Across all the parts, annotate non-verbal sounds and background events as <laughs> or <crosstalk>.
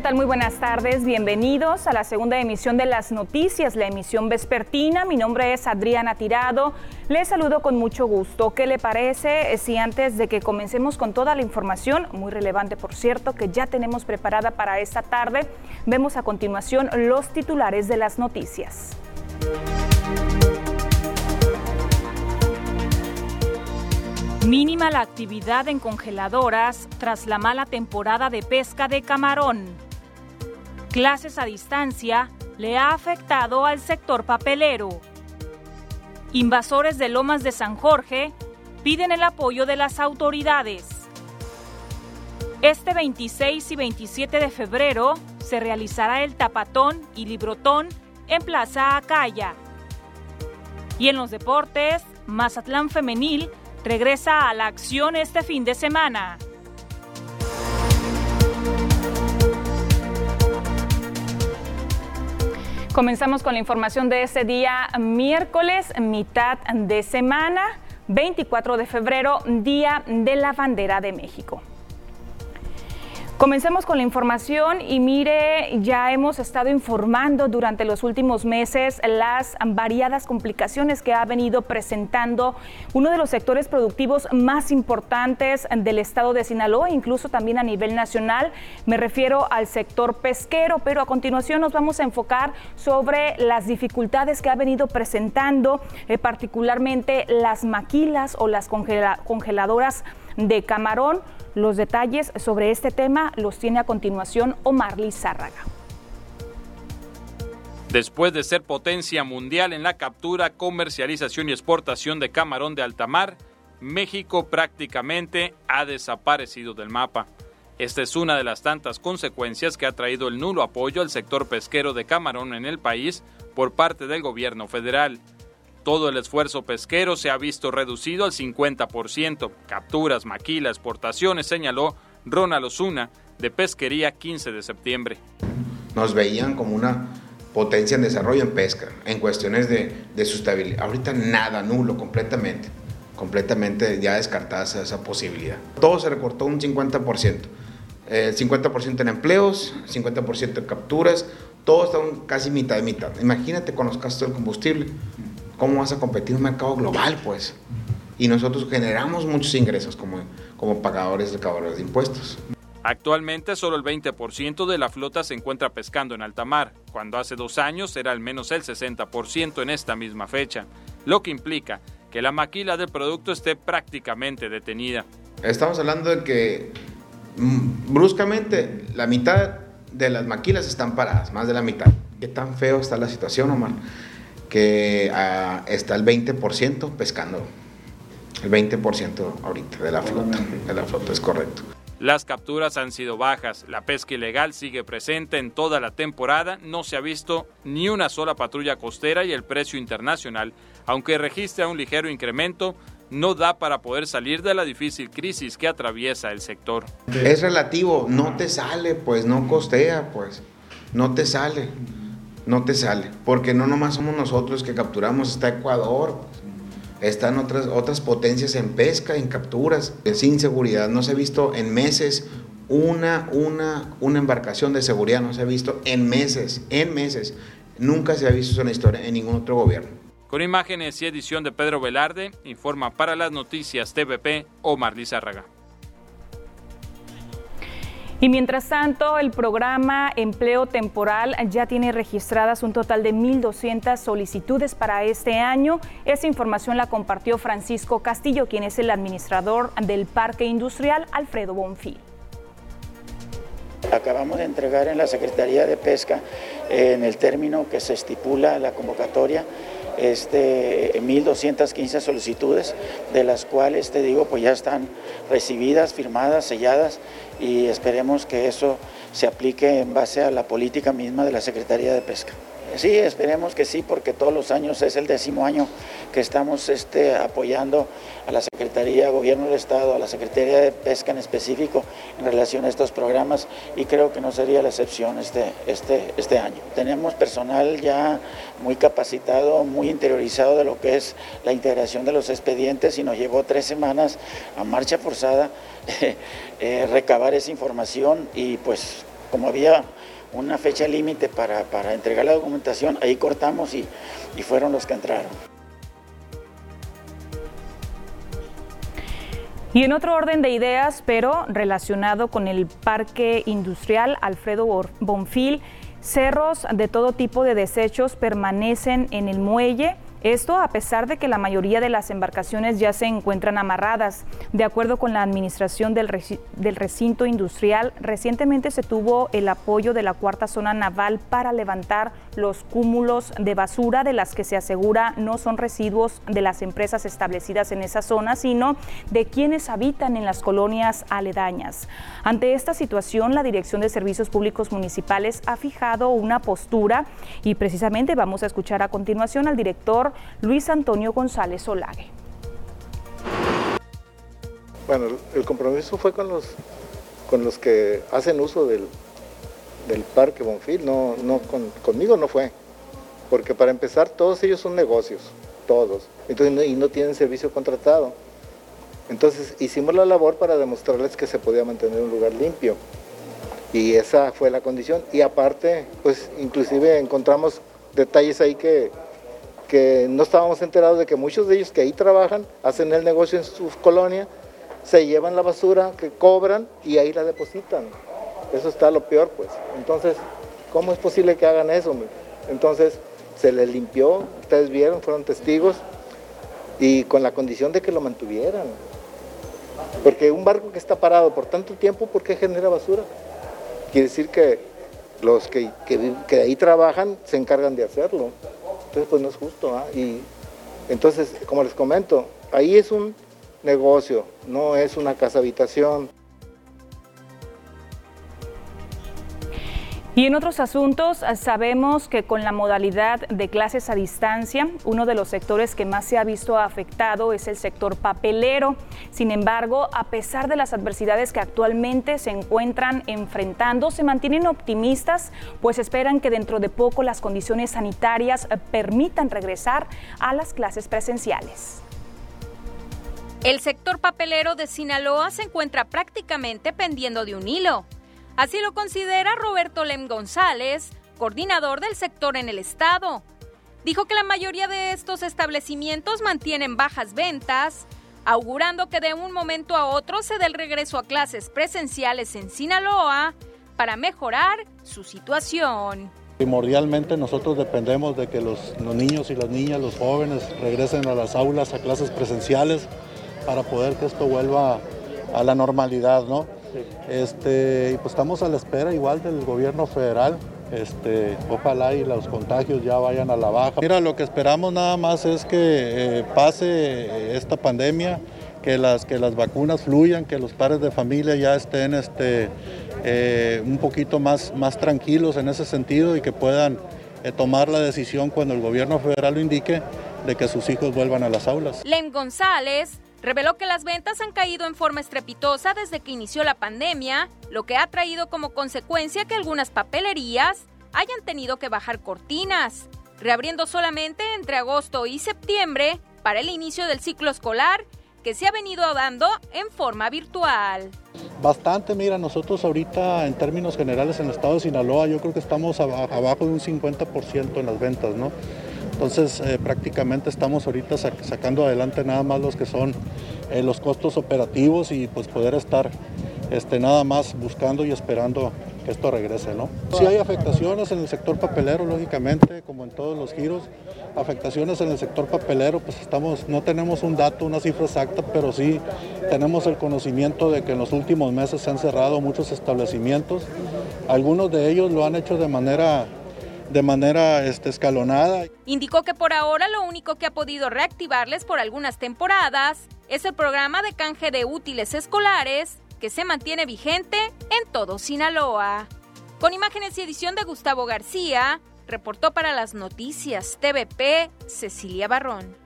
¿qué tal? Muy buenas tardes. Bienvenidos a la segunda emisión de las noticias, la emisión vespertina. Mi nombre es Adriana Tirado. Les saludo con mucho gusto. ¿Qué le parece si antes de que comencemos con toda la información, muy relevante por cierto, que ya tenemos preparada para esta tarde, vemos a continuación los titulares de las noticias? Mínima la actividad en congeladoras tras la mala temporada de pesca de camarón. Clases a distancia le ha afectado al sector papelero. Invasores de Lomas de San Jorge piden el apoyo de las autoridades. Este 26 y 27 de febrero se realizará el tapatón y librotón en Plaza Acaya. Y en los deportes, Mazatlán Femenil regresa a la acción este fin de semana. Comenzamos con la información de ese día miércoles, mitad de semana, 24 de febrero, Día de la Bandera de México. Comencemos con la información y mire, ya hemos estado informando durante los últimos meses las variadas complicaciones que ha venido presentando uno de los sectores productivos más importantes del estado de Sinaloa, incluso también a nivel nacional. Me refiero al sector pesquero, pero a continuación nos vamos a enfocar sobre las dificultades que ha venido presentando, eh, particularmente las maquilas o las congeladoras de camarón. Los detalles sobre este tema los tiene a continuación Omar Lizárraga. Después de ser potencia mundial en la captura, comercialización y exportación de camarón de alta mar, México prácticamente ha desaparecido del mapa. Esta es una de las tantas consecuencias que ha traído el nulo apoyo al sector pesquero de camarón en el país por parte del gobierno federal. Todo el esfuerzo pesquero se ha visto reducido al 50%. Capturas, maquilas, exportaciones, señaló Ronald Osuna, de Pesquería 15 de septiembre. Nos veían como una potencia en desarrollo en pesca, en cuestiones de, de sustentabilidad. Ahorita nada, nulo, completamente. Completamente ya descartada esa, posibilidad. Todo se recortó un 50%. El 50% en empleos, 50% en capturas, todo está casi mitad de mitad. Imagínate con los gastos del combustible. ¿Cómo vas a competir en un mercado global, pues? Y nosotros generamos muchos ingresos como, como pagadores, de impuestos. Actualmente solo el 20% de la flota se encuentra pescando en alta mar, cuando hace dos años era al menos el 60% en esta misma fecha, lo que implica que la maquila del producto esté prácticamente detenida. Estamos hablando de que mm, bruscamente la mitad de las maquilas están paradas, más de la mitad. ¿Qué tan feo está la situación, Omar? Que ah, está el 20% pescando. El 20% ahorita de la flota, de la flota es correcto. Las capturas han sido bajas, la pesca ilegal sigue presente en toda la temporada, no se ha visto ni una sola patrulla costera y el precio internacional, aunque registra un ligero incremento, no da para poder salir de la difícil crisis que atraviesa el sector. Es relativo, no te sale, pues no costea, pues. No te sale no te sale, porque no nomás somos nosotros que capturamos, está Ecuador, están otras, otras potencias en pesca, en capturas, sin seguridad, no se ha visto en meses una, una, una embarcación de seguridad, no se ha visto en meses, en meses, nunca se ha visto eso en la historia en ningún otro gobierno. Con imágenes y edición de Pedro Velarde, informa para las noticias TVP Omar Lizárraga. Y mientras tanto, el programa Empleo Temporal ya tiene registradas un total de 1.200 solicitudes para este año. Esa información la compartió Francisco Castillo, quien es el administrador del Parque Industrial Alfredo Bonfil. Acabamos de entregar en la Secretaría de Pesca, en el término que se estipula la convocatoria, este, 1.215 solicitudes, de las cuales, te digo, pues ya están recibidas, firmadas, selladas y esperemos que eso se aplique en base a la política misma de la Secretaría de Pesca. Sí, esperemos que sí, porque todos los años es el décimo año que estamos este, apoyando a la Secretaría, Gobierno del Estado, a la Secretaría de Pesca en específico en relación a estos programas y creo que no sería la excepción este, este, este año. Tenemos personal ya muy capacitado, muy interiorizado de lo que es la integración de los expedientes y nos llevó tres semanas a marcha forzada <laughs> eh, recabar esa información y pues como había una fecha límite para, entregar la documentación, ahí cortamos y, y fueron los que entraron. Y en otro orden de ideas, pero relacionado con el parque industrial Alfredo Bonfil, cerros de todo tipo de desechos permanecen en el muelle esto a pesar de que la mayoría de las embarcaciones ya se encuentran amarradas. De acuerdo con la administración del, recinto industrial, recientemente se tuvo el apoyo de la cuarta zona naval para levantar los cúmulos de basura de las que se asegura no son residuos de las empresas establecidas en esa zona, sino de quienes habitan en las colonias aledañas. Ante esta situación, la Dirección de Servicios Públicos Municipales ha fijado una postura y precisamente vamos a escuchar a continuación al director Luis Antonio González Olague. Bueno, el compromiso fue con los, con los que hacen uso del, parque Bonfil, no, no conmigo no fue, porque para empezar todos ellos son negocios, todos, entonces, y no tienen servicio contratado. Entonces hicimos la labor para demostrarles que se podía mantener un lugar limpio. Y esa fue la condición. Y aparte, pues inclusive encontramos detalles ahí que, que no estábamos enterados de que muchos de ellos que ahí trabajan, hacen el negocio en su colonia, se llevan la basura que cobran y ahí la depositan. Eso está lo peor, pues. Entonces, ¿cómo es posible que hagan eso? Entonces, se les limpió, ustedes vieron, fueron testigos, y con la condición de que lo mantuvieran. Porque un barco que está parado por tanto tiempo, ¿por qué genera basura? Quiere decir que los que, que, que ahí trabajan se encargan de hacerlo. Entonces, pues no es justo. Y entonces, como les comento, ahí es un negocio, no es una casa habitación. Y en otros asuntos, sabemos que con la modalidad de clases a distancia, uno de los sectores que más se ha visto afectado es el sector papelero. Sin embargo, a pesar de las adversidades que actualmente se encuentran enfrentando, se mantienen optimistas, pues esperan que dentro de poco las condiciones sanitarias permitan regresar a las clases presenciales. El sector papelero de Sinaloa se encuentra prácticamente pendiendo de un hilo. Así lo considera Roberto Lem González, coordinador del sector en el estado. Dijo que la mayoría de estos establecimientos mantienen bajas ventas, augurando que de un momento a otro se dé el regreso a clases presenciales en Sinaloa para mejorar su situación. Primordialmente nosotros dependemos de que los, niños y las niñas, los jóvenes regresen a las aulas, a clases presenciales, para poder que esto vuelva a la normalidad, ¿no? Este, y pues estamos a la espera igual del gobierno federal. Este, ojalá y los contagios ya vayan a la baja. Mira, lo que esperamos nada más es que eh, pase esta pandemia, que las, que las vacunas fluyan, que los padres de familia ya estén este, eh, un poquito más, más tranquilos en ese sentido y que puedan eh, tomar la decisión cuando el gobierno federal lo indique de que sus hijos vuelvan a las aulas. Len González reveló que las ventas han caído en forma estrepitosa desde que inició la pandemia, lo que ha traído como consecuencia que algunas papelerías hayan tenido que bajar cortinas, reabriendo solamente entre agosto y septiembre para el inicio del ciclo escolar que se ha venido dando en forma virtual. Bastante, mira, nosotros ahorita en términos generales en el estado de Sinaloa yo creo que estamos abajo de un 50% en las ventas, ¿no? Entonces eh, prácticamente estamos ahorita sacando adelante nada más los que son eh, los costos operativos y pues poder estar este, nada más buscando y esperando que esto regrese. ¿no? Sí hay afectaciones en el sector papelero, lógicamente, como en todos los giros. Afectaciones en el sector papelero, pues estamos, no tenemos un dato, una cifra exacta, pero sí tenemos el conocimiento de que en los últimos meses se han cerrado muchos establecimientos. Algunos de ellos lo han hecho de manera de manera este, escalonada. Indicó que por ahora lo único que ha podido reactivarles por algunas temporadas es el programa de canje de útiles escolares que se mantiene vigente en todo Sinaloa. Con imágenes y edición de Gustavo García, reportó para las noticias TVP Cecilia Barrón.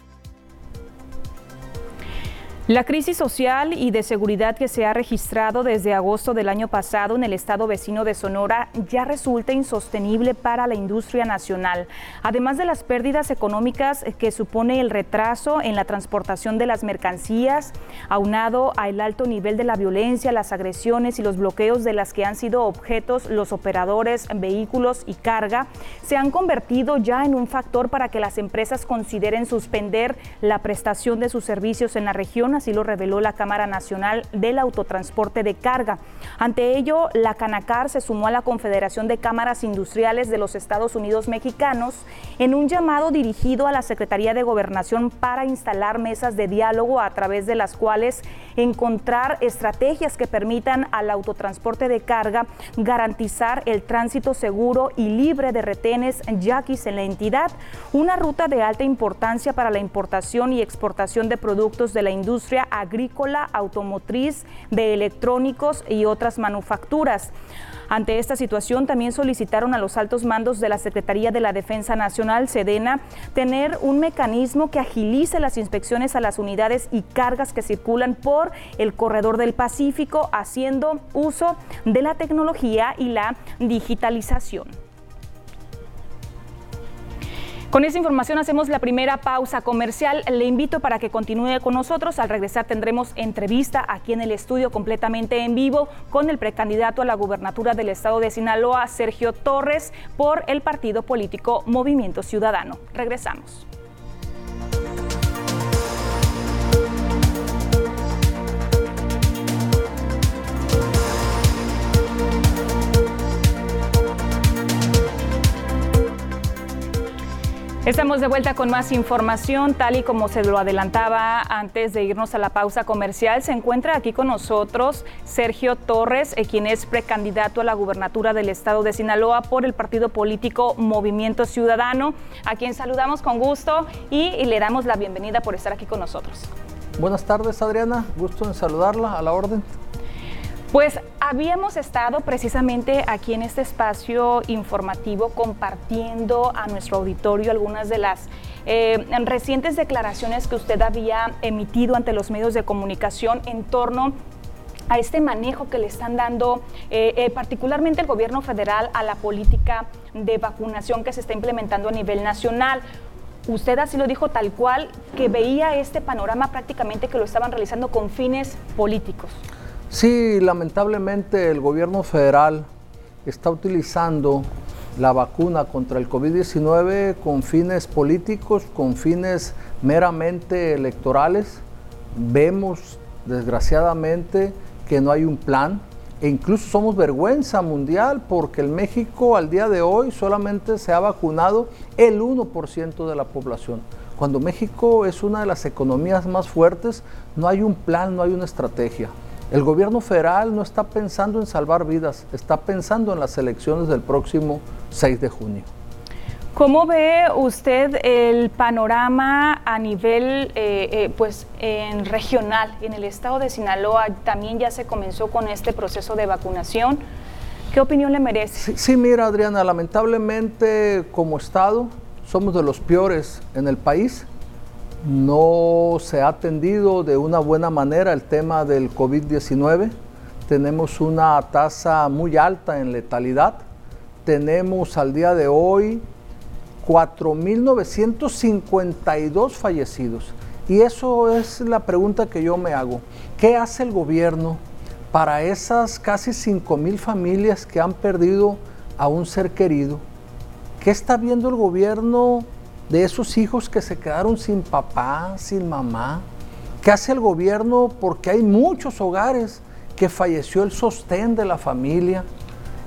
La crisis social y de seguridad que se ha registrado desde agosto del año pasado en el estado vecino de Sonora ya resulta insostenible para la industria nacional. Además de las pérdidas económicas que supone el retraso en la transportación de las mercancías, aunado al alto nivel de la violencia, las agresiones y los bloqueos de las que han sido objetos los operadores, vehículos y carga, se han convertido ya en un factor para que las empresas consideren suspender la prestación de sus servicios en la región así lo reveló la Cámara Nacional del Autotransporte de Carga. Ante ello, la Canacar se sumó a la Confederación de Cámaras Industriales de los Estados Unidos Mexicanos en un llamado dirigido a la Secretaría de Gobernación para instalar mesas de diálogo a través de las cuales encontrar estrategias que permitan al autotransporte de carga garantizar el tránsito seguro y libre de retenes yaquis en la entidad, una ruta de alta importancia para la importación y exportación de productos de la industria agrícola, automotriz, de electrónicos y otras manufacturas. Ante esta situación, también solicitaron a los altos mandos de la Secretaría de la Defensa Nacional, Sedena, tener un mecanismo que agilice las inspecciones a las unidades y cargas que circulan por el corredor del Pacífico, haciendo uso de la tecnología y la digitalización. Con esa información hacemos la primera pausa comercial. Le invito para que continúe con nosotros. Al regresar tendremos entrevista aquí en el estudio completamente en vivo con el precandidato a la gubernatura del estado de Sinaloa, Sergio Torres, por el partido político Movimiento Ciudadano. Regresamos. Estamos de vuelta con más información, tal y como se lo adelantaba antes de irnos a la pausa comercial. Se encuentra aquí con nosotros Sergio Torres, eh, quien es precandidato a la gubernatura del estado de Sinaloa por el partido político Movimiento Ciudadano, a quien saludamos con gusto y, y le damos la bienvenida por estar aquí con nosotros. Buenas tardes, Adriana. Gusto en saludarla a la orden. Pues habíamos estado precisamente aquí en este espacio informativo compartiendo a nuestro auditorio algunas de las eh, recientes declaraciones que usted había emitido ante los medios de comunicación en torno a este manejo que le están dando eh, eh, particularmente el gobierno federal a la política de vacunación que se está implementando a nivel nacional. Usted así lo dijo tal cual, que veía este panorama prácticamente que lo estaban realizando con fines políticos. Sí, lamentablemente el gobierno federal está utilizando la vacuna contra el COVID-19 con fines políticos, con fines meramente electorales. Vemos, desgraciadamente, que no hay un plan e incluso somos vergüenza mundial porque en México al día de hoy solamente se ha vacunado el 1% de la población. Cuando México es una de las economías más fuertes, no hay un plan, no hay una estrategia. El gobierno federal no está pensando en salvar vidas, está pensando en las elecciones del próximo 6 de junio. ¿Cómo ve usted el panorama a nivel eh, eh, pues, en regional? En el estado de Sinaloa también ya se comenzó con este proceso de vacunación. ¿Qué opinión le merece? sí, mira Adriana, lamentablemente como estado somos de los peores en el país no se ha atendido de una buena manera el tema del COVID-19. Tenemos una tasa muy alta en letalidad. Tenemos al día de hoy 4.952 fallecidos. Y eso es la pregunta que yo me hago. ¿Qué hace el gobierno para esas casi 5.000 familias que han perdido a un ser querido? ¿Qué está viendo el gobierno de esos hijos que se quedaron sin papá, sin mamá? ¿Qué hace el gobierno? Porque hay muchos hogares que falleció el sostén de la familia.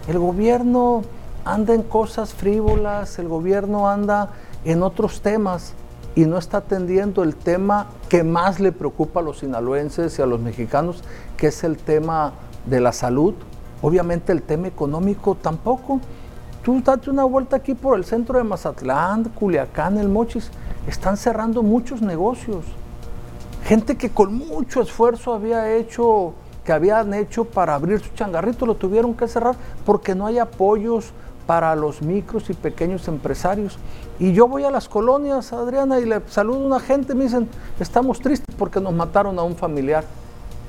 El gobierno anda en cosas frívolas, el gobierno anda en otros temas y no está atendiendo el tema que más le preocupa a los sinaloenses y a los mexicanos, que es el tema de la salud. Obviamente el tema económico tampoco. Tú date una vuelta aquí por el centro de Mazatlán, Culiacán, El Mochis. Están cerrando muchos negocios. Gente que con mucho esfuerzo había hecho, que habían hecho para abrir su changarrito, lo tuvieron que cerrar porque no hay apoyos, para los micros y pequeños empresarios. Y yo voy a las colonias, Adriana, y le saludo a una gente, me dicen, estamos tristes porque nos mataron a un familiar.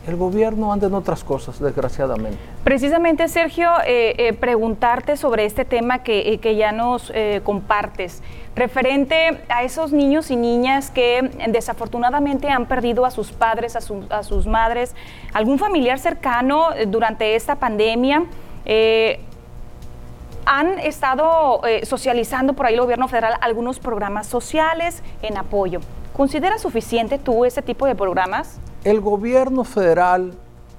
El gobierno anda en otras cosas, desgraciadamente. Precisamente, Sergio, eh, eh, preguntarte sobre este tema que, eh, que ya nos compartes, referente a esos niños y niñas que desafortunadamente han perdido a sus padres, a, a sus madres, algún familiar cercano durante esta pandemia han estado socializando por ahí el gobierno federal algunos programas sociales en apoyo. ¿Considera suficiente tú ese tipo de programas? El gobierno federal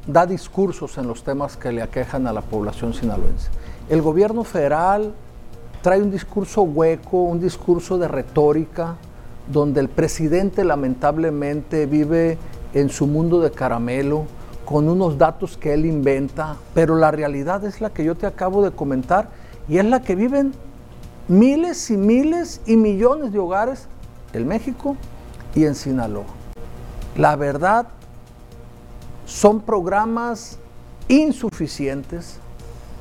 da discursos en los temas que le aquejan a la población sinaloense. El gobierno federal trae un discurso hueco, un discurso de retórica, donde el presidente lamentablemente vive en su mundo de caramelo, con unos datos que él inventa, pero la realidad es la que yo te acabo de comentar y es la que viven miles y miles y millones de hogares en México y en Sinaloa. La verdad, son programas insuficientes.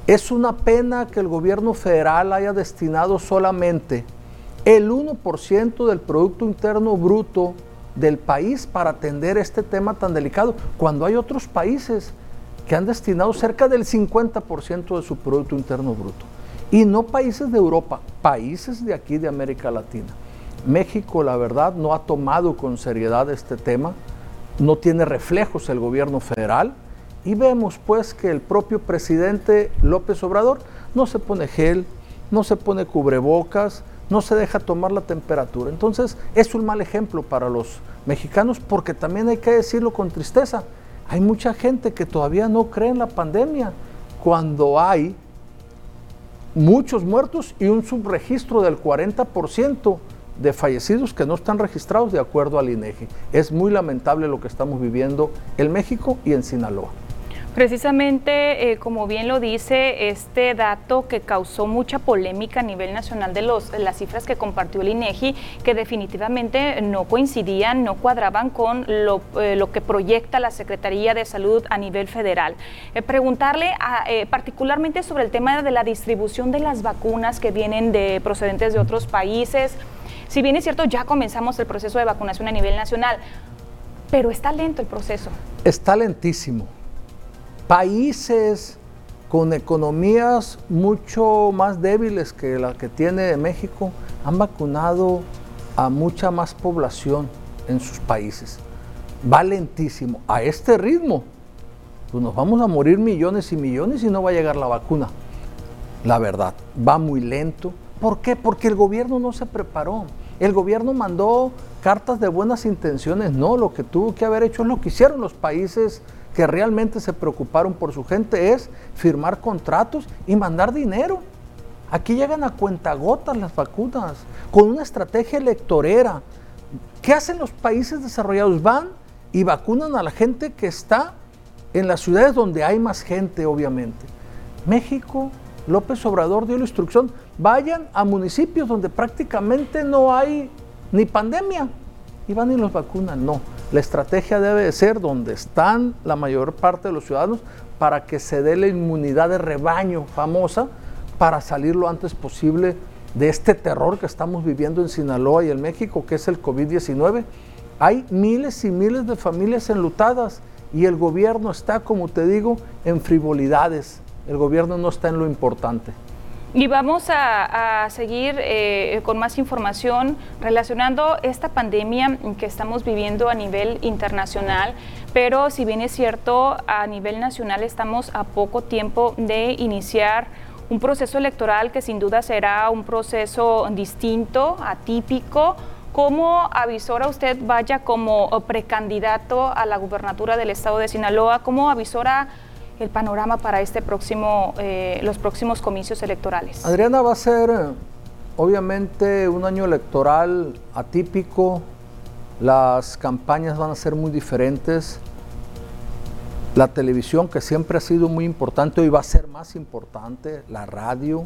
Es una pena que el gobierno federal haya destinado solamente el 1% del Producto Interno Bruto del país para atender este tema tan delicado, cuando hay otros países que han destinado cerca del 50% de su Producto Interno Bruto. Y no países de Europa, países de aquí de América Latina. México, la verdad, no ha tomado con seriedad este tema, no tiene reflejos el gobierno federal y vemos pues que el propio presidente López Obrador no se pone gel, no se pone cubrebocas, no se deja tomar la temperatura. Entonces es un mal ejemplo para los mexicanos porque también hay que decirlo con tristeza. Hay mucha gente que todavía no cree en la pandemia cuando hay muchos muertos y un subregistro del 40% de fallecidos que no están registrados de acuerdo al INEGI. Es muy lamentable lo que estamos viviendo en México y en Sinaloa. Precisamente, eh, como bien lo dice, este dato que causó mucha polémica a nivel nacional de, los, las cifras que compartió el INEGI, que definitivamente no coincidían, no cuadraban con lo, eh, que proyecta la Secretaría de Salud a nivel federal. Eh, preguntarle particularmente sobre el tema de la distribución de las vacunas que vienen de procedentes de otros países. Si bien es cierto, ya comenzamos el proceso de vacunación a nivel nacional, pero está lento el proceso. Está lentísimo países con economías mucho más débiles que la que tiene México han vacunado a mucha más población en sus países. Va lentísimo. A este ritmo, pues nos vamos a morir millones y millones y no va a llegar la vacuna. La verdad, va muy lento. ¿Por qué? Porque el gobierno no se preparó. El gobierno mandó cartas de buenas intenciones. No, lo que tuvo que haber hecho es lo que hicieron los países que realmente se preocuparon por su gente es firmar contratos y mandar dinero. Aquí llegan a cuentagotas las vacunas, con una estrategia electorera. ¿Qué hacen los países desarrollados? Van y vacunan a la gente que está en las ciudades donde hay más gente, obviamente. México, López Obrador dio la instrucción, vayan a municipios donde prácticamente no hay ni pandemia y van y los vacunan. No, la estrategia debe ser donde están la mayor parte de los ciudadanos para que se dé la inmunidad de rebaño famosa para salir lo antes posible de este terror que estamos viviendo en Sinaloa y en México, que es el COVID-19. Hay miles y miles de familias enlutadas y el gobierno está, como te digo, en frivolidades. El gobierno no está en lo importante. Y vamos a, seguir eh, con más información relacionando esta pandemia que estamos viviendo a nivel internacional, pero si bien es cierto, a nivel nacional estamos a poco tiempo de iniciar un proceso electoral que sin duda será un proceso distinto, atípico. ¿Cómo avisora usted vaya como precandidato a la gubernatura del estado de Sinaloa? ¿Cómo avisora el panorama para este próximo, eh, los próximos comicios electorales? Adriana, va a ser eh, obviamente un año electoral atípico, las campañas van a ser muy diferentes, la televisión que siempre ha sido muy importante hoy va a ser más importante, la radio,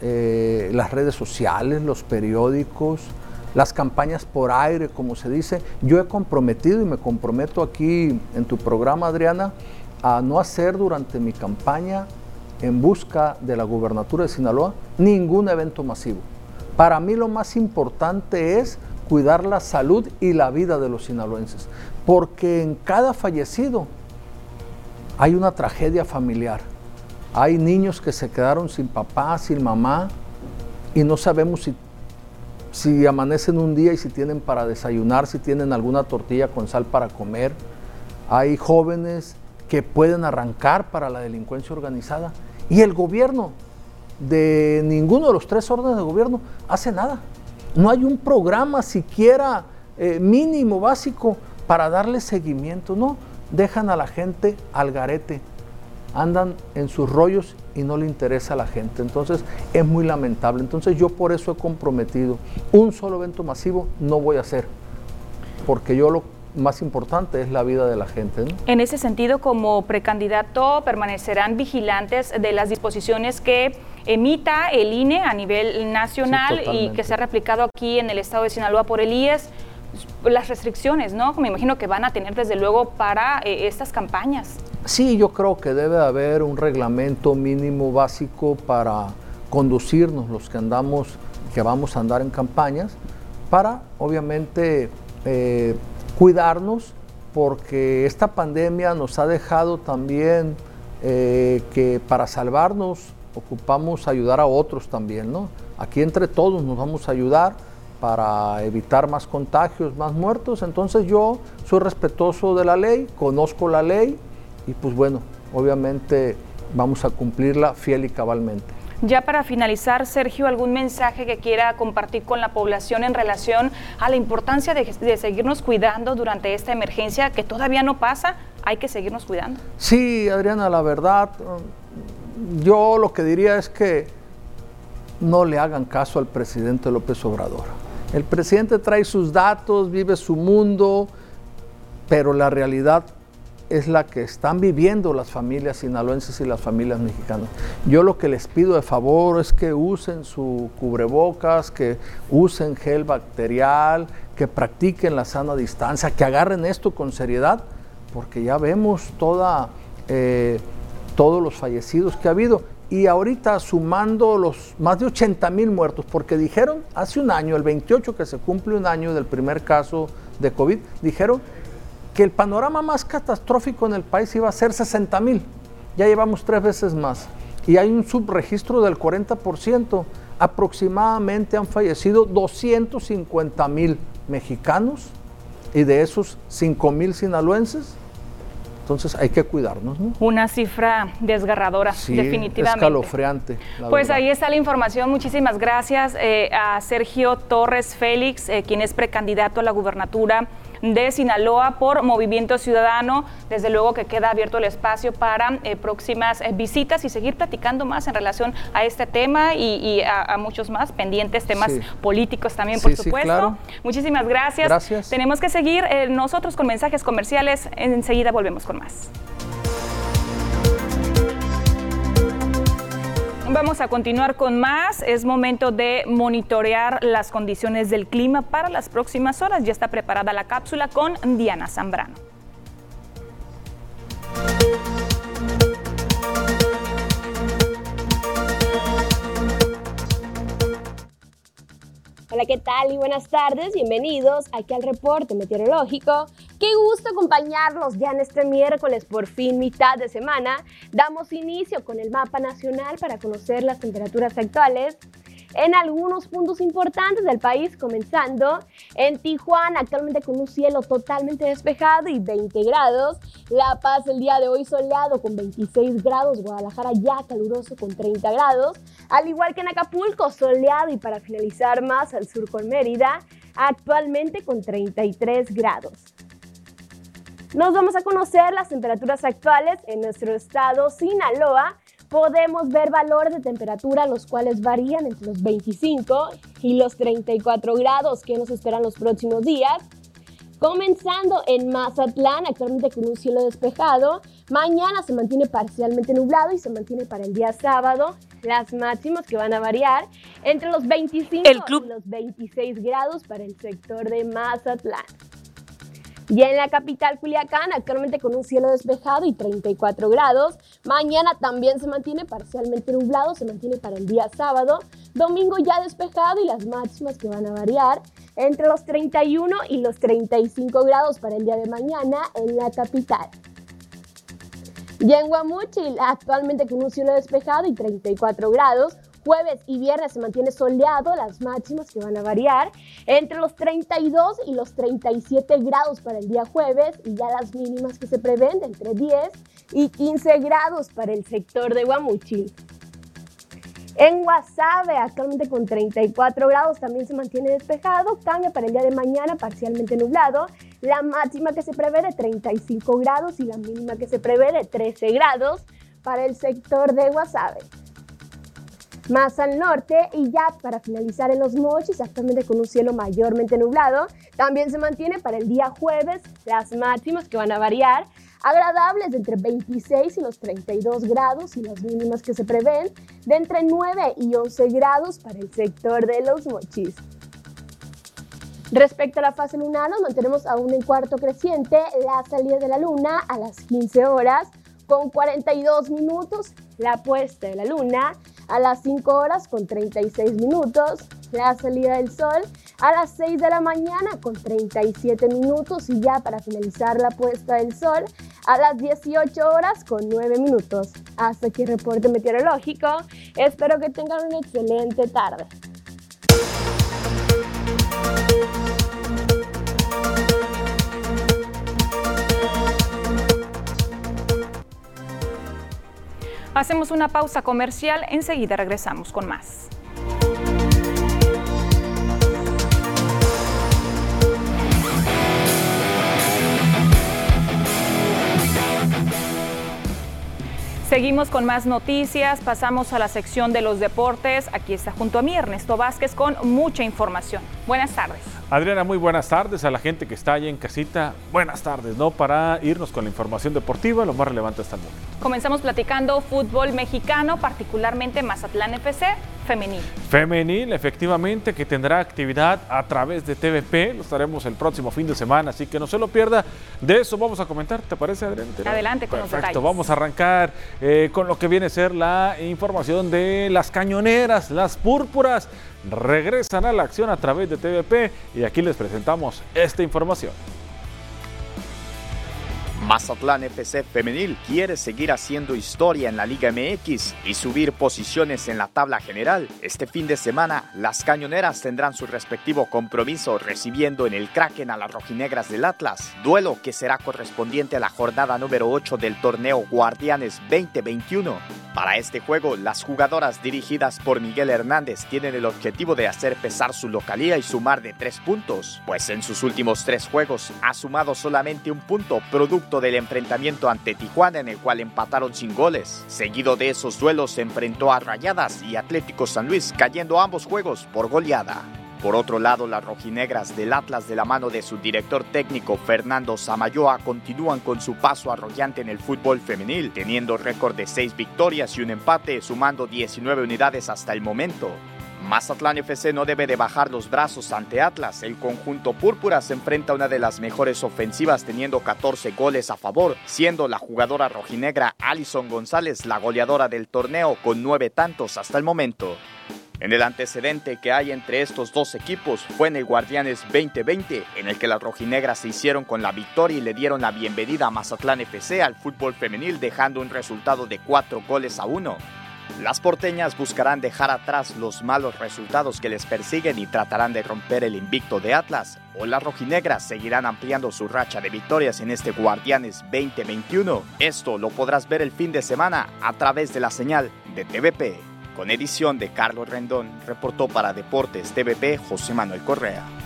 eh, las redes sociales, los periódicos, las campañas por aire, como se dice. Yo he comprometido y me comprometo aquí en tu programa, Adriana, a no hacer durante mi campaña en busca de la gubernatura de Sinaloa ningún evento masivo. Para mí lo más importante es cuidar la salud y la vida de los sinaloenses, porque en cada fallecido hay una tragedia familiar. Hay niños que se quedaron sin papá, sin mamá, y no sabemos si, si amanecen un día y si tienen para desayunar, si tienen alguna tortilla con sal para comer. Hay jóvenes que pueden arrancar para la delincuencia organizada. Y el gobierno, de ninguno de los tres órdenes de gobierno, hace nada. No hay un programa siquiera eh, mínimo, básico, para darle seguimiento. No, dejan a la gente al garete andan en sus rollos y no le interesa a la gente. Entonces es muy lamentable. Entonces yo por eso he comprometido un solo evento masivo no voy a hacer, porque yo lo más importante es la vida de la gente. En ese sentido, como precandidato, permanecerán vigilantes de las disposiciones que emita el INE a nivel nacional y que se ha replicado aquí en el estado de Sinaloa por el IES las restricciones, ¿no? Me imagino que van a tener desde luego para eh, estas campañas. Sí, yo creo que debe haber un reglamento mínimo básico para conducirnos los que andamos, que vamos a andar en campañas, para obviamente eh, cuidarnos, porque esta pandemia nos ha dejado también eh, que para salvarnos ocupamos ayudar a otros también, ¿no? Aquí entre todos nos vamos a ayudar para evitar más contagios, más muertos. Entonces yo soy respetuoso de la ley, conozco la ley, y pues bueno, obviamente vamos a cumplirla fiel y cabalmente. Ya para finalizar, Sergio, ¿algún mensaje que quiera compartir con la población en relación a la importancia de, seguirnos cuidando durante esta emergencia que todavía no pasa? Hay que seguirnos cuidando. Sí, Adriana, la verdad, yo lo que diría es que no le hagan caso al presidente López Obrador. El presidente trae sus datos, vive su mundo, pero la realidad es la que están viviendo las familias sinaloenses y las familias mexicanas. Yo lo que les pido de favor es que usen su cubrebocas, que usen gel bacterial, que practiquen la sana distancia, que agarren esto con seriedad, porque ya vemos toda, eh, todos los fallecidos que ha habido. Y ahorita sumando los más de 80 mil muertos, porque dijeron hace un año, el 28 que se cumple un año del primer caso de COVID, dijeron que el panorama más catastrófico en el país iba a ser 60 mil. Ya llevamos tres veces más. Y hay un subregistro del 40%. Aproximadamente han fallecido 250 mil mexicanos y de esos 5 mil sinaloenses. Entonces hay que cuidarnos. ¿no? Una cifra desgarradora, sí, definitivamente. Escalofriante. Pues ahí está la información. Muchísimas gracias eh, a Sergio Torres Félix, eh, quien es precandidato a la gubernatura de Sinaloa por Movimiento Ciudadano. Desde luego que queda abierto el espacio para eh, próximas eh, visitas y seguir platicando más en relación a este tema y, a, muchos más pendientes temas políticos también, por supuesto. Muchísimas gracias. Gracias. Tenemos que seguir eh, nosotros con mensajes comerciales. Enseguida volvemos con más. Vamos a continuar con más. Es momento de monitorear las condiciones del clima para las próximas horas. Ya está preparada la cápsula con Diana Zambrano. Hola, ¿qué tal? Y buenas tardes. Bienvenidos aquí al reporte meteorológico. Qué gusto acompañarlos ya en este miércoles, por fin mitad de semana. Damos inicio con el mapa nacional para conocer las temperaturas actuales en algunos puntos importantes del país, comenzando en Tijuana, actualmente con un cielo totalmente despejado y 20 grados. La Paz el día de hoy soleado con 26 grados, Guadalajara ya caluroso con 30 grados, al igual que en Acapulco soleado y para finalizar más al sur con Mérida, actualmente con 33 grados. Nos vamos a conocer las temperaturas actuales en nuestro estado Sinaloa, podemos ver valores de temperatura los cuales varían entre los 25 y los 34 grados que nos esperan los próximos días. Comenzando en Mazatlán, actualmente con un cielo despejado. Mañana se mantiene parcialmente nublado y se mantiene para el día sábado las máximas que van a variar entre los 25 y los 26 grados para el sector de Mazatlán. Y en la capital Culiacán, actualmente con un cielo despejado y 34 grados. Mañana también se mantiene parcialmente nublado, se mantiene para el día sábado. Domingo ya despejado y las máximas que van a variar entre los 31 y los 35 grados para el día de mañana en la capital. Y en Guamuchil, actualmente con un cielo despejado y 34 grados, Jueves y viernes se mantiene soleado, las máximas que van a variar entre los 32 y los 37 grados para el día jueves y ya las mínimas que se prevén de entre 10 y 15 grados para el sector de Guamuchil. En Guasave, actualmente con 34 grados, también se mantiene despejado. Cambia para el día de mañana, parcialmente nublado. La máxima que se prevé de 35 grados y la mínima que se prevé de 13 grados para el sector de Guasave más al norte y ya para finalizar en los mochis, actualmente con un cielo mayormente nublado. También se mantiene para el día jueves las máximas que van a variar, agradables de entre 26 y los 32 grados y las mínimas que se prevén de entre 9 y 11 grados para el sector de los mochis. Respecto a la fase lunar, nos mantenemos aún en cuarto creciente, la salida de la luna a las 15 horas con 42 minutos, la puesta de la luna a las 5 horas con 36 minutos, la salida del sol a las 6 de la mañana con 37 minutos y ya para finalizar la puesta del sol a las 18 horas con 9 minutos. Hasta aquí el reporte meteorológico. Espero que tengan una excelente tarde. Hacemos una pausa comercial, enseguida regresamos con más. Seguimos con más noticias, pasamos a la sección de los deportes. Aquí está junto a mí Ernesto Vázquez con mucha información. Buenas tardes. Adriana, muy buenas tardes a la gente que está ahí en casita. Buenas tardes, ¿no? Para irnos con la información deportiva, lo más relevante hasta el momento. Comenzamos platicando fútbol mexicano, particularmente Mazatlán FC femenil. Femenil, efectivamente, que tendrá actividad a través de TVP. Lo estaremos el próximo fin de semana, así que no se lo pierda. De eso vamos a comentar, ¿te parece, Adriana? Adelante con Perfecto, los detalles. vamos a arrancar eh, con lo que viene a ser la información de las cañoneras, las púrpuras. Regresan a la acción a través de TVP y aquí les presentamos esta información. Mazatlán FC Femenil quiere seguir haciendo historia en la Liga MX y subir posiciones en la tabla general. Este fin de semana, las cañoneras tendrán su respectivo compromiso recibiendo en el Kraken a las rojinegras del Atlas, duelo que será correspondiente a la jornada número 8 del torneo Guardianes 2021. Para este juego, las jugadoras dirigidas por Miguel Hernández tienen el objetivo de hacer pesar su localía y sumar de tres puntos, pues en sus últimos tres juegos ha sumado solamente un punto producto del enfrentamiento ante Tijuana en el cual empataron sin goles. Seguido de esos duelos se enfrentó a Rayadas y Atlético San Luis, cayendo ambos juegos por goleada. Por otro lado, las rojinegras del Atlas de la mano de su director técnico Fernando Samayoa continúan con su paso arrollante en el fútbol femenil, teniendo récord de 6 victorias y un empate, sumando 19 unidades hasta el momento. Mazatlán FC no debe de bajar los brazos ante Atlas. El conjunto púrpura se enfrenta a una de las mejores ofensivas teniendo 14 goles a favor, siendo la jugadora rojinegra Alison González la goleadora del torneo con 9 tantos hasta el momento. En el antecedente que hay entre estos dos equipos fue en el Guardianes 2020, en el que las rojinegras se hicieron con la victoria y le dieron la bienvenida a Mazatlán FC al fútbol femenil dejando un resultado de 4 goles a 1. Las porteñas buscarán dejar atrás los malos resultados que les persiguen y tratarán de romper el invicto de Atlas, o las rojinegras seguirán ampliando su racha de victorias en este Guardianes 2021. Esto lo podrás ver el fin de semana a través de la señal de TVP. Con edición de Carlos Rendón, reportó para Deportes TVP José Manuel Correa.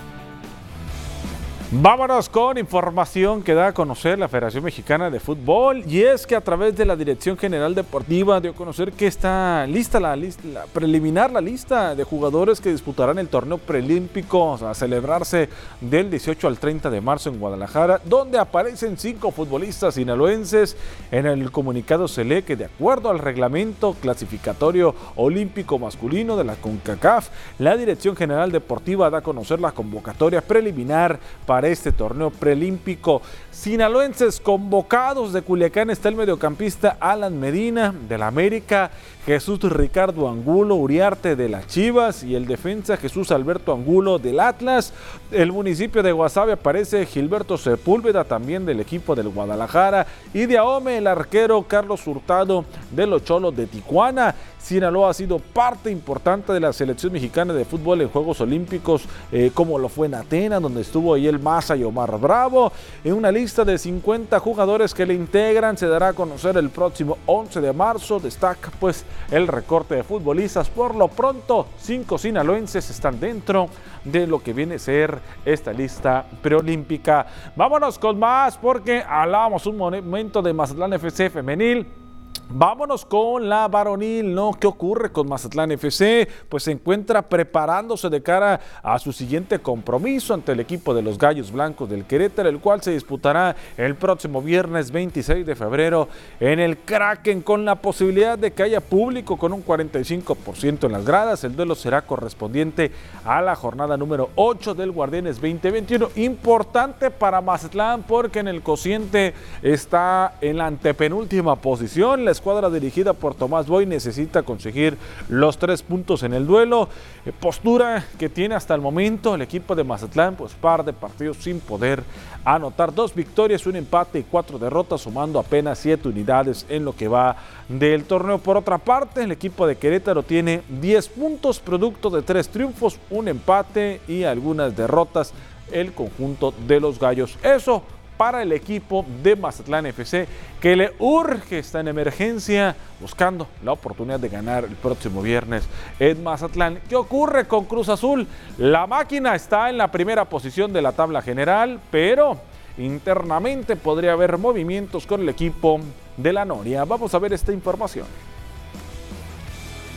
Vámonos con información que da a conocer la Federación Mexicana de Fútbol y es que a través de la Dirección General Deportiva dio a conocer que está lista la lista la preliminar la lista de jugadores que disputarán el torneo preolímpico a celebrarse del 18 al 30 de marzo en Guadalajara, donde aparecen cinco futbolistas sinaloenses. En el comunicado se lee que de acuerdo al reglamento clasificatorio olímpico masculino de la CONCACAF, la Dirección General Deportiva da a conocer la convocatoria preliminar para para este torneo preolímpico. Sinaloenses convocados de Culiacán está el mediocampista Alan Medina del América, Jesús Ricardo Angulo Uriarte de las Chivas y el defensa Jesús Alberto Angulo del Atlas. El municipio de Guasave aparece Gilberto Sepúlveda también del equipo del Guadalajara y de Ahome el arquero Carlos Hurtado de los Cholos de Tijuana. Sinaloa ha sido parte importante de la selección mexicana de fútbol en Juegos Olímpicos, eh, como lo fue en Atenas, donde estuvo ahí el Maza y Omar Bravo. En una lista de 50 jugadores que le integran, se dará a conocer el próximo 11 de marzo. Destaca pues el recorte de futbolistas. Por lo pronto, cinco sinaloenses están dentro de lo que viene a ser esta lista preolímpica. Vámonos con más porque hablábamos un momento de Mazatlán FC femenil. Vámonos con la varonil, ¿no? ¿Qué ocurre con Mazatlán FC? Pues se encuentra preparándose de cara a su siguiente compromiso ante el equipo de los Gallos Blancos del Querétaro, el cual se disputará el próximo viernes 26 de febrero en el Kraken, con la posibilidad de que haya público con un 45% en las gradas. El duelo será correspondiente a la jornada número 8 del Guardianes 2021. Importante para Mazatlán porque en el cociente está en la antepenúltima posición escuadra dirigida por Tomás Boy necesita conseguir los tres puntos en el duelo. Eh, postura que tiene hasta el momento el equipo de Mazatlán, pues par de partidos sin poder anotar. Dos victorias, un empate y cuatro derrotas, sumando apenas siete unidades en lo que va del torneo. Por otra parte, el equipo de Querétaro tiene 10 puntos, producto de tres triunfos, un empate y algunas derrotas. El conjunto de los gallos. Eso para el equipo de Mazatlán FC que le urge, está en emergencia, buscando la oportunidad de ganar el próximo viernes en Mazatlán. ¿Qué ocurre con Cruz Azul? La máquina está en la primera posición de la tabla general, pero internamente podría haber movimientos con el equipo de la Noria. Vamos a ver esta información.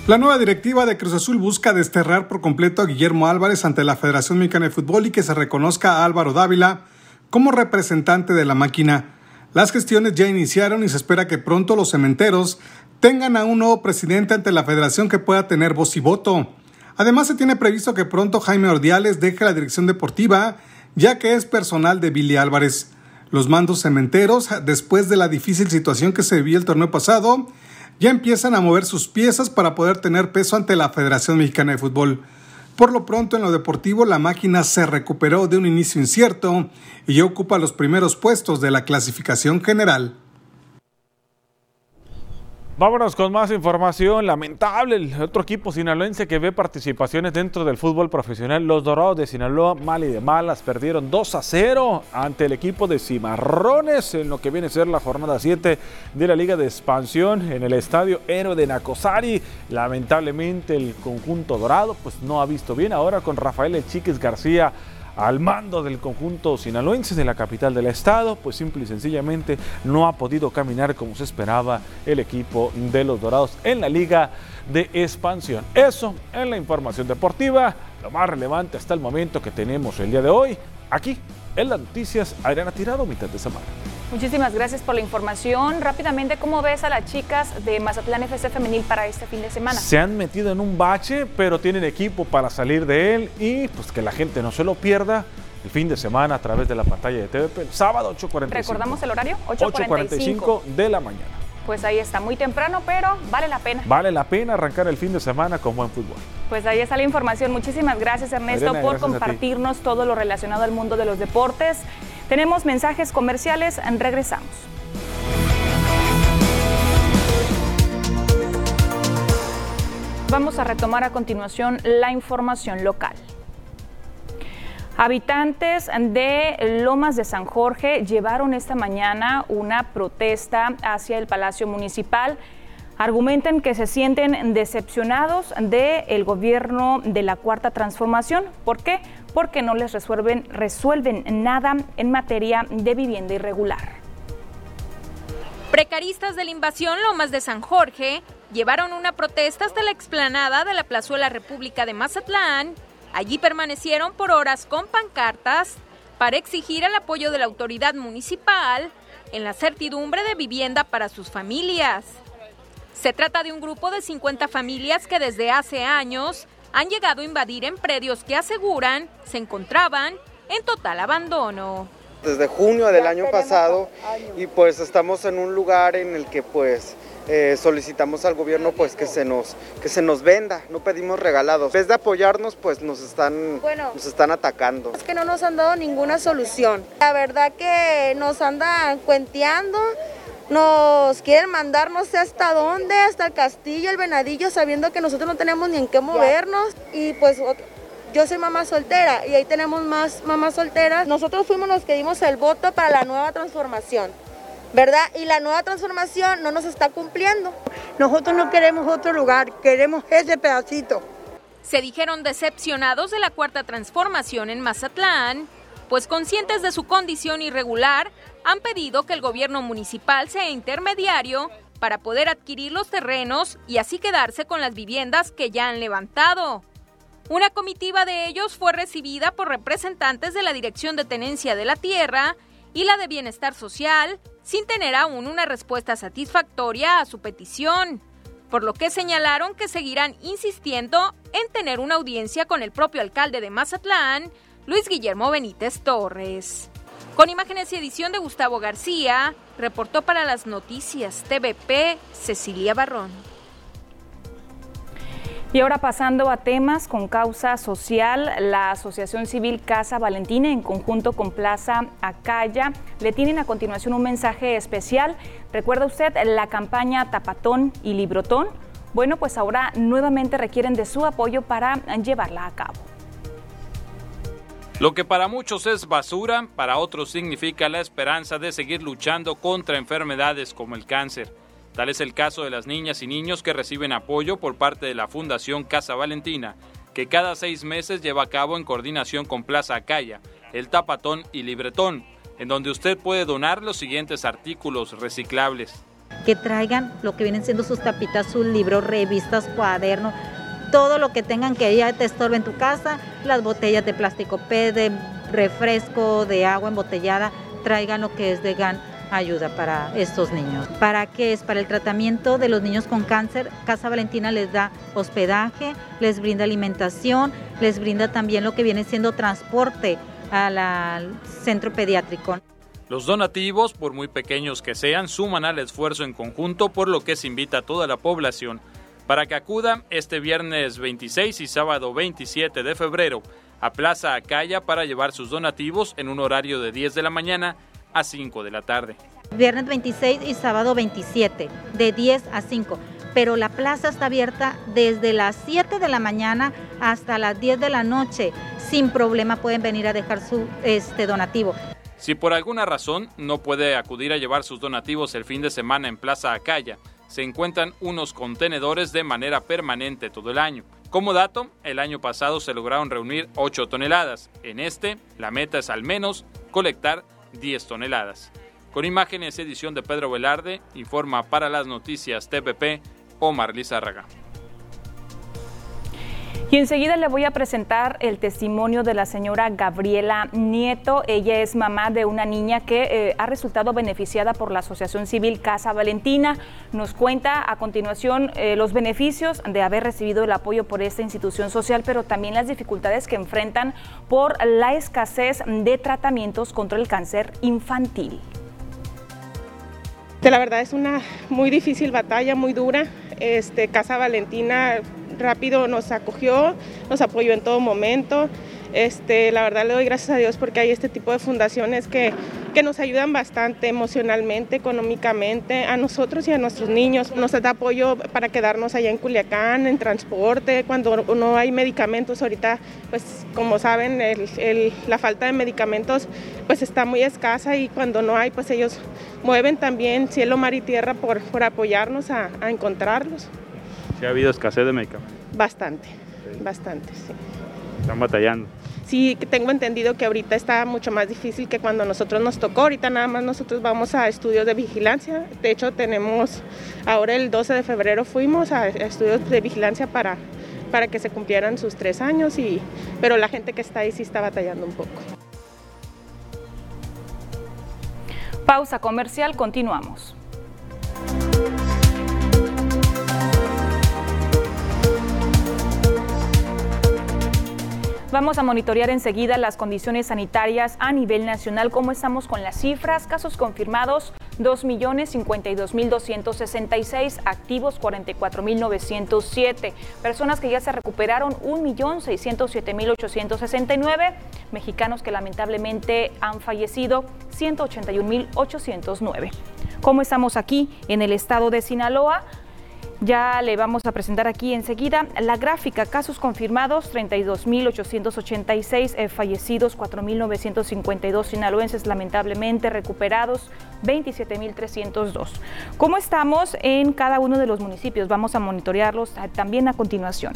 La nueva directiva de Cruz Azul busca desterrar por completo a Guillermo Álvarez ante la Federación Mexicana de Fútbol y que se reconozca a Álvaro Dávila como representante de la máquina. Las gestiones ya iniciaron y se espera que pronto los cementeros tengan a un nuevo presidente ante la federación que pueda tener voz y voto. Además, se tiene previsto que pronto Jaime Ordiales deje la dirección deportiva, ya que es personal de Billy Álvarez. Los mandos cementeros, después de la difícil situación que se vivió el torneo pasado, ya empiezan a mover sus piezas para poder tener peso ante la Federación Mexicana de Fútbol. Por lo pronto en lo deportivo la máquina se recuperó de un inicio incierto y ocupa los primeros puestos de la clasificación general. Vámonos con más información. Lamentable el otro equipo sinaloense que ve participaciones dentro del fútbol profesional. Los Dorados de Sinaloa, mal y de malas, perdieron 2 a 0 ante el equipo de Cimarrones en lo que viene a ser la jornada 7 de la Liga de Expansión en el estadio Héroe de Nacosari. Lamentablemente el conjunto dorado pues no ha visto bien. Ahora con Rafael El Chiquis García al mando del conjunto sinaloense de la capital del estado, pues simple y sencillamente no ha podido caminar como se esperaba el equipo de los Dorados en la liga de expansión. Eso en la información deportiva, lo más relevante hasta el momento que tenemos el día de hoy, aquí en las noticias Adriana Tirado, mitad de semana. Muchísimas gracias por la información. Rápidamente, ¿cómo ves a las chicas de Mazatlán FC Femenil para este fin de semana? Se han metido en un bache, pero tienen equipo para salir de él y pues que la gente no se lo pierda el fin de semana a través de la pantalla de TVP, sábado 8.45. ¿Recordamos el horario? 8.45 de la mañana. Pues ahí está, muy temprano, pero vale la pena. Vale la pena arrancar el fin de semana con buen fútbol. Pues ahí está la información. Muchísimas gracias Ernesto por compartirnos todo lo relacionado al mundo de los deportes. Tenemos mensajes comerciales, regresamos. Vamos a retomar a continuación la información local. Habitantes de Lomas de San Jorge llevaron esta mañana una protesta hacia el Palacio Municipal. Argumentan que se sienten decepcionados del gobierno de la Cuarta Transformación. ¿Por qué? Porque no les resuelven, resuelven nada en materia de vivienda irregular. Precaristas de la invasión Lomas de San Jorge llevaron una protesta hasta la explanada de la Plazuela República de Mazatlán. Allí permanecieron por horas con pancartas para exigir el apoyo de la autoridad municipal en la certidumbre de vivienda para sus familias. Se trata de un grupo de 50 familias que desde hace años han llegado a invadir en predios que aseguran se encontraban en total abandono. Desde junio del año pasado y pues estamos en un lugar en el que pues eh, solicitamos al gobierno pues que se nos que se nos venda, no pedimos regalados. En vez de apoyarnos pues nos están nos están atacando. Es que no nos han dado ninguna solución. La verdad que nos andan cuenteando, nos quieren mandar no sé hasta dónde, hasta el castillo, el venadillo, sabiendo que nosotros no tenemos ni en qué movernos y pues yo soy mamá soltera y ahí tenemos más mamás solteras. Nosotros fuimos los que dimos el voto para la nueva transformación. ¿verdad? Y la nueva transformación no nos está cumpliendo. Nosotros no queremos otro lugar, queremos ese pedacito. Se dijeron decepcionados de la cuarta transformación en Mazatlán, pues conscientes de su condición irregular, han pedido que el gobierno municipal sea intermediario para poder adquirir los terrenos y así quedarse con las viviendas que ya han levantado. Una comitiva de ellos fue recibida por representantes de la Dirección de Tenencia de la Tierra y la de Bienestar Social, sin tener aún una respuesta satisfactoria a su petición, por lo que señalaron que seguirán insistiendo en tener una audiencia con el propio alcalde de Mazatlán, Luis Guillermo Benítez Torres. Con imágenes y edición de Gustavo García, reportó para las noticias TVP Cecilia Barrón. Y ahora pasando a temas con causa social, la Asociación Civil Casa Valentina en conjunto con Plaza Acaya le tienen a continuación un mensaje especial. ¿Recuerda usted la campaña Tapatón y Librotón? Bueno, pues ahora nuevamente requieren de su apoyo para llevarla a cabo. Lo que para muchos es basura, para otros significa la esperanza de seguir luchando contra enfermedades como el cáncer. Tal es el caso de las niñas y niños que reciben apoyo por parte de la Fundación Casa Valentina, que cada seis meses lleva a cabo en coordinación con Plaza Acaya, el Tapatón y Libretón, en donde usted puede donar los siguientes artículos reciclables. Que traigan lo que vienen siendo sus tapitas, sus libros, revistas, cuadernos, todo lo que tengan que ya te estorbe en tu casa, las botellas de plástico P, de refresco, de agua embotellada, traigan lo que es de GAN ayuda para estos niños. ¿Para qué es? Para el tratamiento de los niños con cáncer, Casa Valentina les da hospedaje, les brinda alimentación, les brinda también lo que viene siendo transporte al centro pediátrico. Los donativos, por muy pequeños que sean, suman al esfuerzo en conjunto, por lo que se invita a toda la población para que acuda este viernes 26 y sábado 27 de febrero a Plaza Acaya para llevar sus donativos en un horario de 10 de la mañana a 5 de la tarde. Viernes 26 y sábado 27, de 10 a 5. Pero la plaza está abierta desde las 7 de la mañana hasta las 10 de la noche. Sin problema pueden venir a dejar su este, donativo. Si por alguna razón no puede acudir a llevar sus donativos el fin de semana en Plaza Acaya, se encuentran unos contenedores de manera permanente todo el año. Como dato, el año pasado se lograron reunir 8 toneladas. En este, la meta es al menos colectar 10 toneladas. Con imágenes edición de Pedro Velarde, informa para las noticias TPP Omar Lizárraga. Y enseguida le voy a presentar el testimonio de la señora Gabriela Nieto. Ella es mamá de una niña que eh, ha resultado beneficiada por la Asociación Civil Casa Valentina. Nos cuenta a continuación eh, los beneficios de haber recibido el apoyo por esta institución social, pero también las dificultades que enfrentan por la escasez de tratamientos contra el cáncer infantil. La verdad es una muy difícil batalla, muy dura. Este, Casa Valentina rápido nos acogió, nos apoyó en todo momento. Este, la verdad le doy gracias a Dios porque hay este tipo de fundaciones que, que nos ayudan bastante emocionalmente, económicamente, a nosotros y a nuestros niños. Nos da apoyo para quedarnos allá en Culiacán, en transporte, cuando no hay medicamentos. Ahorita, pues como saben, la falta de medicamentos pues está muy escasa y cuando no hay, pues ellos mueven también cielo, mar y tierra por, por apoyarnos a, a encontrarlos. ¿Sí ha habido escasez de medicamentos? Bastante, bastante, sí. Están batallando. Sí, tengo entendido que ahorita está mucho más difícil que cuando nosotros nos tocó. Ahorita nada más nosotros vamos a estudios de vigilancia. De hecho, tenemos, ahora el 12 de febrero fuimos a estudios de vigilancia para, para que se cumplieran sus tres años, y, pero la gente que está ahí sí está batallando un poco. Pausa comercial, continuamos. Vamos a monitorear enseguida las condiciones sanitarias a nivel nacional, cómo estamos con las cifras, casos confirmados 2.052.266, activos 44.907, personas que ya se recuperaron 1.607.869, mexicanos que lamentablemente han fallecido 181.809. ¿Cómo estamos aquí en el estado de Sinaloa? Ya le vamos a presentar aquí enseguida la gráfica. Casos confirmados, 32.886 eh, fallecidos, 4.952 sinaloenses lamentablemente recuperados, 27.302. ¿Cómo estamos en cada uno de los municipios? Vamos a monitorearlos ah, también a continuación.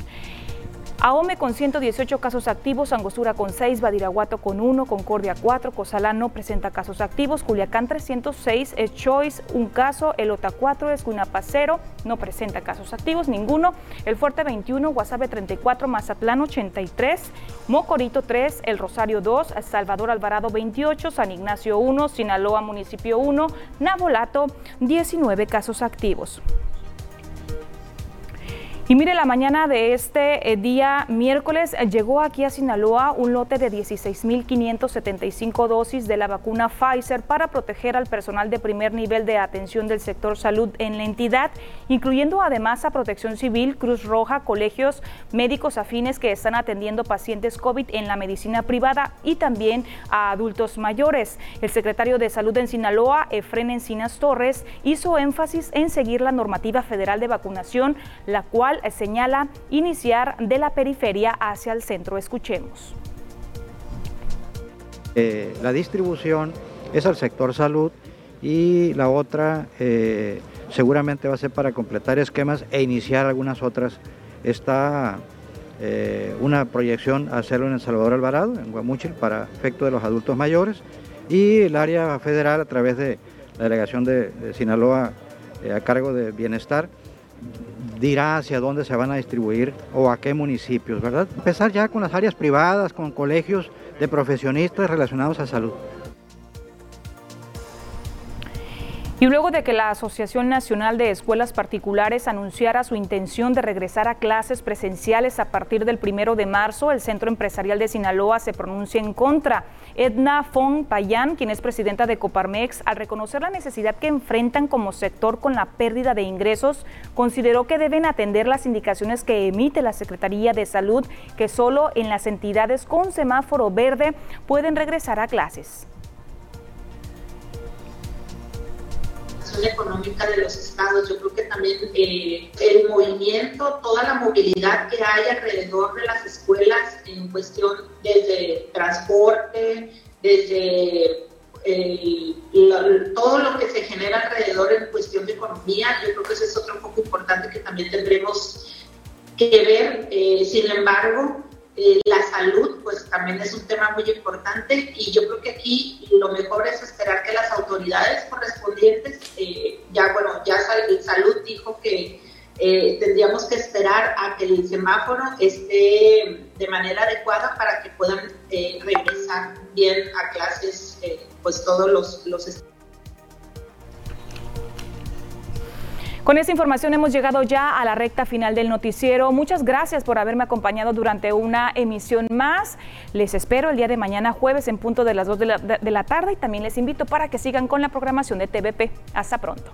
Ahome con 118 casos activos, Angostura con 6, Badiraguato con 1, Concordia 4, Cozalá no presenta casos activos, Culiacán 306, Choice un caso, Elota 4, Escuinapa 0, no presenta casos activos, ninguno, El Fuerte 21, Guasave 34, Mazatlán 83, Mocorito 3, El Rosario 2, Salvador Alvarado 28, San Ignacio 1, Sinaloa Municipio 1, Nabolato 19 casos activos. Y mire, la mañana de este eh, día miércoles eh, llegó aquí a Sinaloa un lote de 16.575 dosis de la vacuna Pfizer para proteger al personal de primer nivel de atención del sector salud en la entidad, incluyendo además a Protección Civil, Cruz Roja, colegios médicos afines que están atendiendo pacientes COVID en la medicina privada y también a adultos mayores. El secretario de Salud en Sinaloa, Efren Encinas Torres, hizo énfasis en seguir la normativa federal de vacunación, la cual señala iniciar de la periferia hacia el centro. Escuchemos. Eh, la distribución es al sector salud y la otra eh, seguramente va a ser para completar esquemas e iniciar algunas otras. Está eh, una proyección a hacerlo en El Salvador Alvarado, en Guamúchil, para efecto de los adultos mayores y el área federal a través de la delegación de Sinaloa a cargo de bienestar dirá hacia dónde se van a distribuir o a qué municipios, ¿verdad? Empezar ya con las áreas privadas, con colegios de profesionistas relacionados a salud. Y luego de que la Asociación Nacional de Escuelas Particulares anunciara su intención de regresar a clases presenciales a partir del primero de marzo, el Centro Empresarial de Sinaloa se pronuncia en contra. Edna Fong Payán, quien es presidenta de Coparmex, al reconocer la necesidad que enfrentan como sector con la pérdida de ingresos, consideró que deben atender las indicaciones que emite la Secretaría de Salud, que solo en las entidades con semáforo verde pueden regresar a clases. Económica de los estados. Yo creo que también eh, el movimiento, toda la movilidad que hay alrededor de las escuelas en cuestión desde transporte, desde todo lo que se genera alrededor en cuestión de economía, yo creo que ese es otro poco importante que también tendremos que ver. Eh, sin embargo, eh, la salud, pues también es un tema muy importante y yo creo que aquí lo mejor es esperar que las autoridades correspondientes, eh, ya bueno, ya salud dijo que eh, tendríamos que esperar a que el semáforo esté de manera adecuada para que puedan regresar bien a clases, pues todos los, los Con esta información hemos llegado ya a la recta final del noticiero. Muchas gracias por haberme acompañado durante una emisión más. Les espero el día de mañana jueves en punto de las 2 de la, de la tarde y también les invito para que sigan con la programación de TVP. Hasta pronto.